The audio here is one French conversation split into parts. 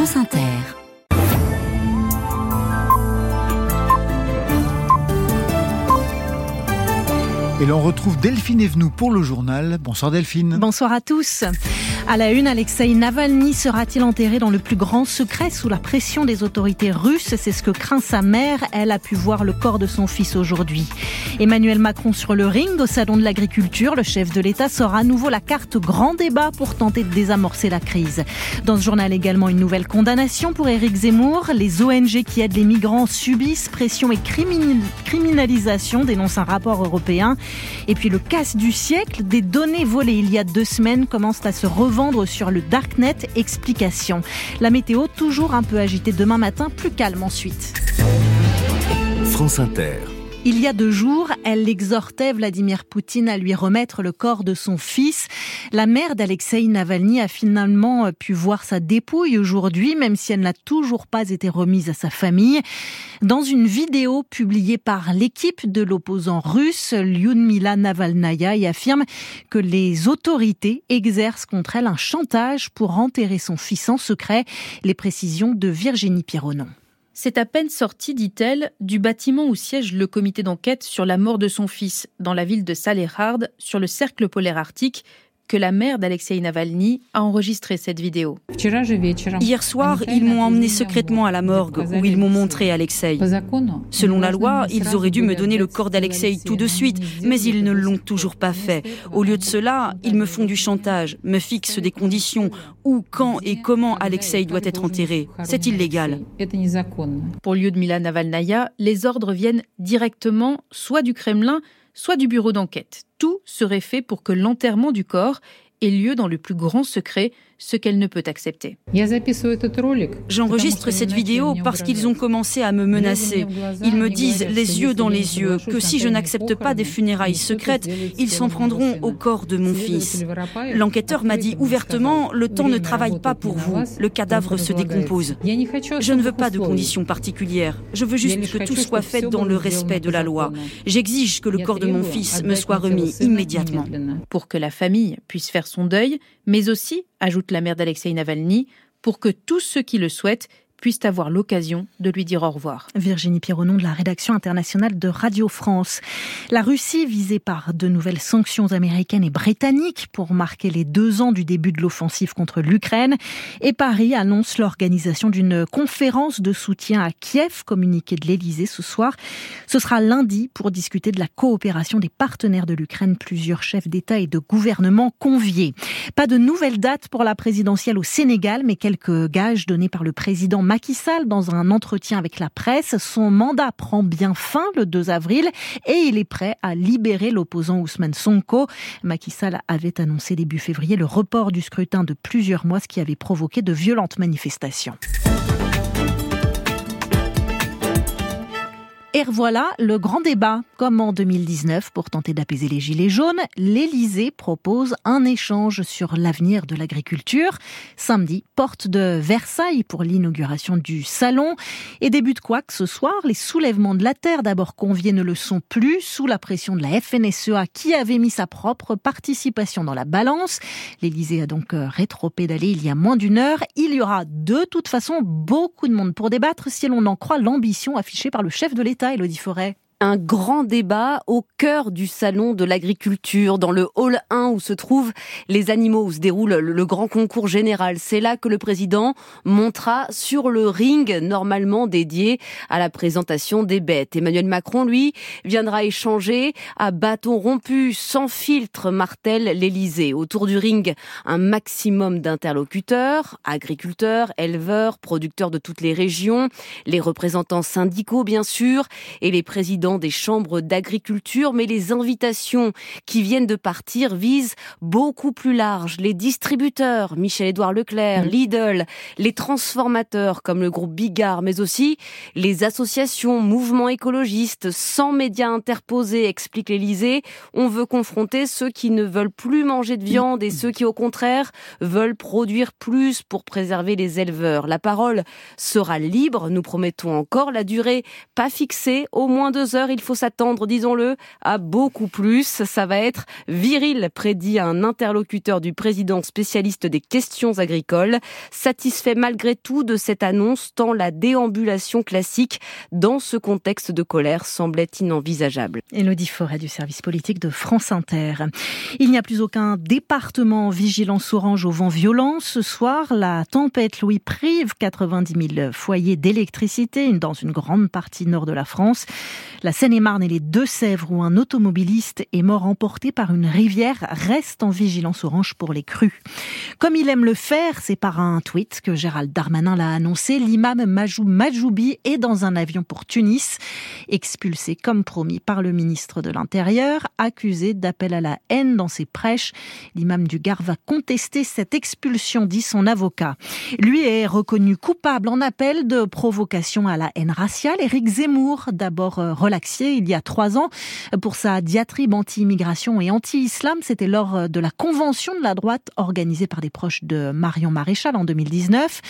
France Inter. Et l'on retrouve Delphine Evenou pour le journal. Bonsoir Delphine. Bonsoir à tous. À la une, Alexei Navalny sera-t-il enterré dans le plus grand secret sous la pression des autorités russes? C'est ce que craint sa mère. Elle a pu voir le corps de son fils aujourd'hui. Emmanuel Macron sur le ring au salon de l'agriculture. Le chef de l'État sort à nouveau la carte grand débat pour tenter de désamorcer la crise. Dans ce journal également une nouvelle condamnation pour Éric Zemmour. Les ONG qui aident les migrants subissent pression et criminalisation, dénonce un rapport européen. Et puis le casse du siècle, des données volées il y a deux semaines commencent à se revendre sur le Darknet. Explication. La météo toujours un peu agitée demain matin, plus calme ensuite. France Inter. Il y a deux jours, elle exhortait Vladimir Poutine à lui remettre le corps de son fils. La mère d'Alexei Navalny a finalement pu voir sa dépouille aujourd'hui, même si elle n'a toujours pas été remise à sa famille. Dans une vidéo publiée par l'équipe de l'opposant russe, Lyudmila Navalnaya y affirme que les autorités exercent contre elle un chantage pour enterrer son fils en secret. Les précisions de Virginie Pironon. C'est à peine sorti, dit-elle, du bâtiment où siège le comité d'enquête sur la mort de son fils, dans la ville de Salehard, sur le cercle polaire arctique, que la mère d'Alexei Navalny a enregistré cette vidéo. Hier soir, ils m'ont emmené secrètement à la morgue où ils m'ont montré Alexei. Selon la loi, ils auraient dû me donner le corps d'Alexei tout de suite, mais ils ne l'ont toujours pas fait. Au lieu de cela, ils me font du chantage, me fixent des conditions où, quand et comment Alexei doit être enterré. C'est illégal. Pour Lyudmila Navalnaya, les ordres viennent directement soit du Kremlin, soit du bureau d'enquête. Tout serait fait pour que l'enterrement du corps ait lieu dans le plus grand secret ce qu'elle ne peut accepter. J'enregistre cette vidéo parce qu'ils ont commencé à me menacer. Ils me disent les yeux dans les yeux que si je n'accepte pas des funérailles secrètes, ils s'en prendront au corps de mon fils. L'enquêteur m'a dit ouvertement, le temps ne travaille pas pour vous, le cadavre se décompose. Je ne veux pas de conditions particulières, je veux juste que tout soit fait dans le respect de la loi. J'exige que le corps de mon fils me soit remis immédiatement. Pour que la famille puisse faire son deuil, mais aussi ajoute la mère d'Alexei Navalny, pour que tous ceux qui le souhaitent puissent avoir l'occasion de lui dire au revoir. Virginie Pironon de la rédaction internationale de Radio France. La Russie visée par de nouvelles sanctions américaines et britanniques pour marquer les deux ans du début de l'offensive contre l'Ukraine. Et Paris annonce l'organisation d'une conférence de soutien à Kiev, communiqué de l'Elysée ce soir. Ce sera lundi pour discuter de la coopération des partenaires de l'Ukraine, plusieurs chefs d'État et de gouvernement conviés. Pas de nouvelles dates pour la présidentielle au Sénégal, mais quelques gages donnés par le président Macky Sall dans un entretien avec la presse. Son mandat prend bien fin le 2 avril et il est prêt à libérer l'opposant Ousmane Sonko. Macky Sall avait annoncé début février le report du scrutin de plusieurs mois, ce qui avait provoqué de violentes manifestations. Et voilà le grand débat. Comme en 2019, pour tenter d'apaiser les gilets jaunes, l'Élysée propose un échange sur l'avenir de l'agriculture. Samedi, porte de Versailles pour l'inauguration du salon. Et débute quoi que ce soir, les soulèvements de la terre, d'abord conviés, ne le sont plus, sous la pression de la FNSEA qui avait mis sa propre participation dans la balance. L'Élysée a donc euh, rétro-pédalé il y a moins d'une heure. Il y aura de toute façon beaucoup de monde pour débattre si l'on en croit l'ambition affichée par le chef de l'État Elodie Forêt un grand débat au cœur du salon de l'agriculture, dans le hall 1 où se trouvent les animaux, où se déroule le grand concours général. C'est là que le président montera sur le ring normalement dédié à la présentation des bêtes. Emmanuel Macron, lui, viendra échanger à bâton rompu, sans filtre, martèle l'Élysée. Autour du ring, un maximum d'interlocuteurs, agriculteurs, éleveurs, producteurs de toutes les régions, les représentants syndicaux, bien sûr, et les présidents des chambres d'agriculture, mais les invitations qui viennent de partir visent beaucoup plus large. Les distributeurs, Michel-Édouard Leclerc, mm. Lidl, les transformateurs comme le groupe Bigard, mais aussi les associations, mouvements écologistes, sans médias interposés, explique l'Élysée. On veut confronter ceux qui ne veulent plus manger de viande et ceux qui, au contraire, veulent produire plus pour préserver les éleveurs. La parole sera libre, nous promettons encore la durée pas fixée, au moins deux heures heures, il faut s'attendre, disons-le, à beaucoup plus. Ça va être viril, prédit un interlocuteur du président spécialiste des questions agricoles. Satisfait malgré tout de cette annonce, tant la déambulation classique dans ce contexte de colère semblait inenvisageable. Elodie Forêt du service politique de France Inter. Il n'y a plus aucun département en vigilance orange au vent violent. Ce soir, la tempête Louis prive 90 000 foyers d'électricité dans une grande partie nord de la France. Seine-et-Marne et les Deux-Sèvres où un automobiliste est mort emporté par une rivière restent en vigilance orange pour les crues. Comme il aime le faire, c'est par un tweet que Gérald Darmanin l'a annoncé. L'imam Majou Majoubi est dans un avion pour Tunis, expulsé comme promis par le ministre de l'Intérieur, accusé d'appel à la haine dans ses prêches. L'imam du Gard va contester cette expulsion, dit son avocat. Lui est reconnu coupable en appel de provocation à la haine raciale. Éric Zemmour, d'abord euh, il y a trois ans pour sa diatribe anti-immigration et anti-islam, c'était lors de la convention de la droite organisée par des proches de Marion Maréchal en 2019.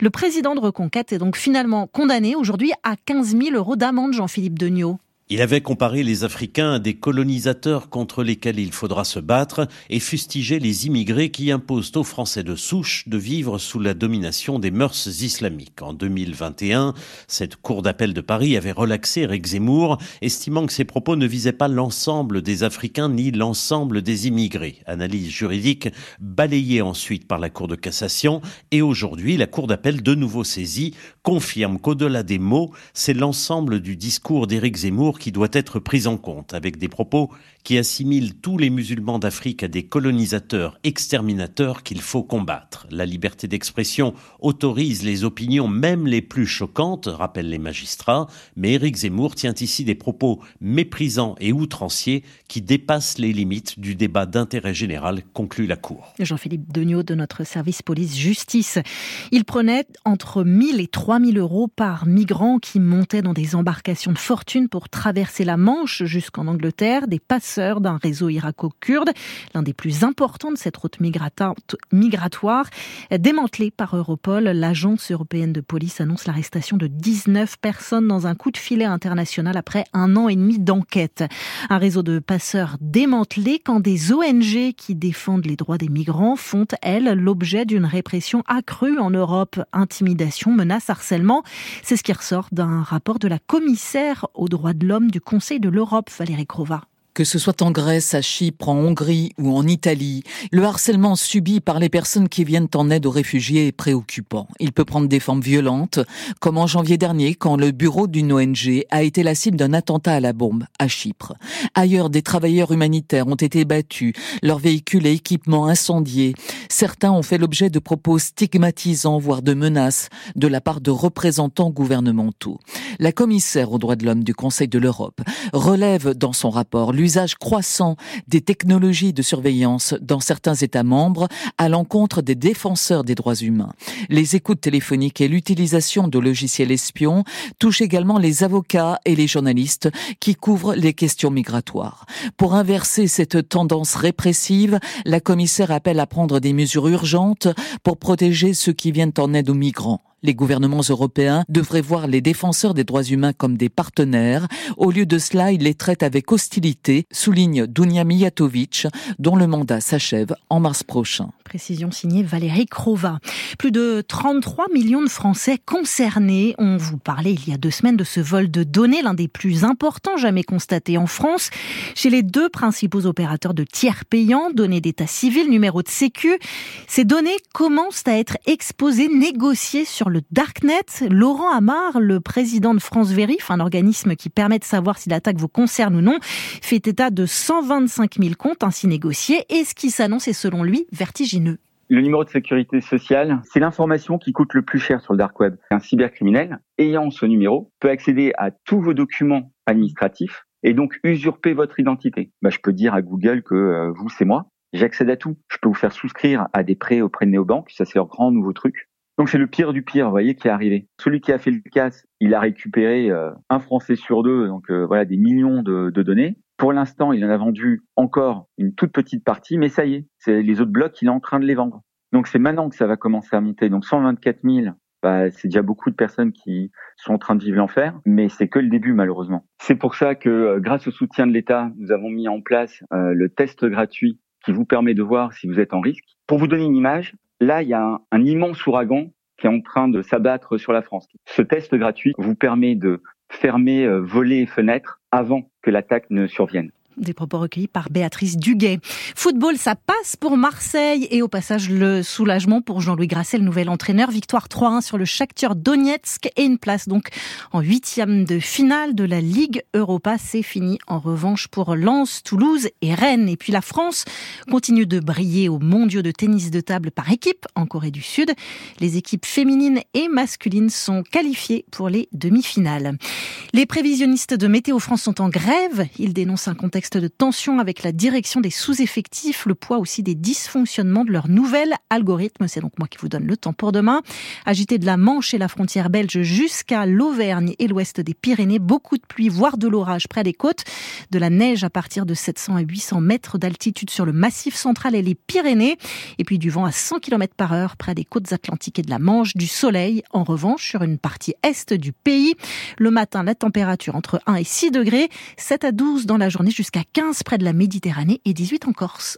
Le président de Reconquête est donc finalement condamné aujourd'hui à 15 000 euros d'amende, Jean-Philippe Degnaud. Il avait comparé les Africains à des colonisateurs contre lesquels il faudra se battre et fustigé les immigrés qui imposent aux Français de souche de vivre sous la domination des mœurs islamiques. En 2021, cette cour d'appel de Paris avait relaxé Eric Zemmour, estimant que ses propos ne visaient pas l'ensemble des Africains ni l'ensemble des immigrés. Analyse juridique balayée ensuite par la Cour de cassation et aujourd'hui, la Cour d'appel de nouveau saisie confirme qu'au-delà des mots, c'est l'ensemble du discours d'Éric Zemmour qui doit être pris en compte, avec des propos qui assimilent tous les musulmans d'Afrique à des colonisateurs exterminateurs qu'il faut combattre. La liberté d'expression autorise les opinions même les plus choquantes, rappellent les magistrats, mais Éric Zemmour tient ici des propos méprisants et outranciers qui dépassent les limites du débat d'intérêt général, conclut la Cour. Jean-Philippe Degnaud de notre service police-justice. Il prenait entre 1000 et 3000 euros par migrant qui montait dans des embarcations de fortune pour traverser la Manche jusqu'en Angleterre, des passeurs d'un réseau irako-kurde, l'un des plus importants de cette route migratoire. Démantelé par Europol, l'agence européenne de police annonce l'arrestation de 19 personnes dans un coup de filet international après un an et demi d'enquête. Un réseau de passeurs démantelé quand des ONG qui défendent les droits des migrants font, elles, l'objet d'une répression accrue en Europe. Intimidation, menace, harcèlement. C'est ce qui ressort d'un rapport de la commissaire aux droits de l'homme du Conseil de l'Europe, Valérie Crova. Que ce soit en Grèce, à Chypre, en Hongrie ou en Italie, le harcèlement subi par les personnes qui viennent en aide aux réfugiés est préoccupant. Il peut prendre des formes violentes, comme en janvier dernier quand le bureau d'une ONG a été la cible d'un attentat à la bombe à Chypre. Ailleurs, des travailleurs humanitaires ont été battus, leurs véhicules et équipements incendiés. Certains ont fait l'objet de propos stigmatisants, voire de menaces, de la part de représentants gouvernementaux. La commissaire aux droits de l'homme du Conseil de l'Europe relève dans son rapport l'usage croissant des technologies de surveillance dans certains États membres à l'encontre des défenseurs des droits humains. Les écoutes téléphoniques et l'utilisation de logiciels espions touchent également les avocats et les journalistes qui couvrent les questions migratoires. Pour inverser cette tendance répressive, la commissaire appelle à prendre des mesures urgentes pour protéger ceux qui viennent en aide aux migrants. Les gouvernements européens devraient voir les défenseurs des droits humains comme des partenaires. Au lieu de cela, ils les traitent avec hostilité, souligne Dunia Mijatovic, dont le mandat s'achève en mars prochain. Précision signée Valérie Crova. Plus de 33 millions de Français concernés. On vous parlait il y a deux semaines de ce vol de données, l'un des plus importants jamais constatés en France, chez les deux principaux opérateurs de tiers payants, données d'état civil, numéro de sécu. Ces données commencent à être exposées, négociées sur le Darknet. Laurent Amar, le président de France Vérif, un organisme qui permet de savoir si l'attaque vous concerne ou non, fait état de 125 000 comptes ainsi négociés et ce qui s'annonce est selon lui vertigineux. Le numéro de sécurité sociale, c'est l'information qui coûte le plus cher sur le dark web. Un cybercriminel, ayant ce numéro, peut accéder à tous vos documents administratifs et donc usurper votre identité. Bah, je peux dire à Google que euh, vous, c'est moi. J'accède à tout. Je peux vous faire souscrire à des prêts auprès de néobanques. Ça, c'est leur grand nouveau truc. Donc c'est le pire du pire, vous voyez, qui est arrivé. Celui qui a fait le casse, il a récupéré euh, un Français sur deux, donc euh, voilà des millions de, de, données. Pour l'instant, il en a vendu encore une toute petite partie, mais ça y est, c'est les autres blocs, il est en train de les vendre. Donc c'est maintenant que ça va commencer à monter. Donc 124 000 bah, c'est déjà beaucoup de personnes qui sont en train de vivre l'enfer, mais c'est que le début malheureusement. C'est pour ça que euh, grâce au soutien de l'État, nous avons mis en place euh, le test gratuit qui vous permet de voir si vous êtes en risque. Pour vous donner une image, là il y a un, immense ouragan qui est en train de s'abattre sur la France. Ce test gratuit vous permet de fermer euh, volets et fenêtres avant que l'attaque ne survienne. Des propos recueillis par Béatrice Duguet. Football, ça passe pour Marseille et au passage le soulagement pour Jean-Louis Grasset, le nouvel entraîneur. Victoire 3-1 sur le Shakhtar Donetsk et une place donc en huitième de finale de la Ligue Europa. C'est fini en revanche pour Lens, Toulouse et Rennes. Et puis la France continue de briller aux mondiaux de tennis de table par équipe en Corée du Sud. Les équipes féminines et masculines sont qualifiées pour les demi-finales. Les prévisionnistes de Météo France sont en grève. Ils dénoncent un contexte de tension avec la direction des sous-effectifs, le poids aussi des dysfonctionnements de leur nouvel algorithme. C'est donc moi qui vous donne le temps pour demain. Agité de la Manche et la frontière belge jusqu'à l'Auvergne et l'ouest des Pyrénées, beaucoup de pluie, voire de l'orage près des côtes, de la neige à partir de 700 à 800 mètres d'altitude sur le massif central et les Pyrénées, et puis du vent à 100 km par heure près des côtes atlantiques et de la Manche, du soleil en revanche sur une partie est du pays. Le matin, la température entre 1 et 6 degrés, 7 à 12 dans la journée jusqu'à jusqu'à 15 près de la Méditerranée et 18 en Corse.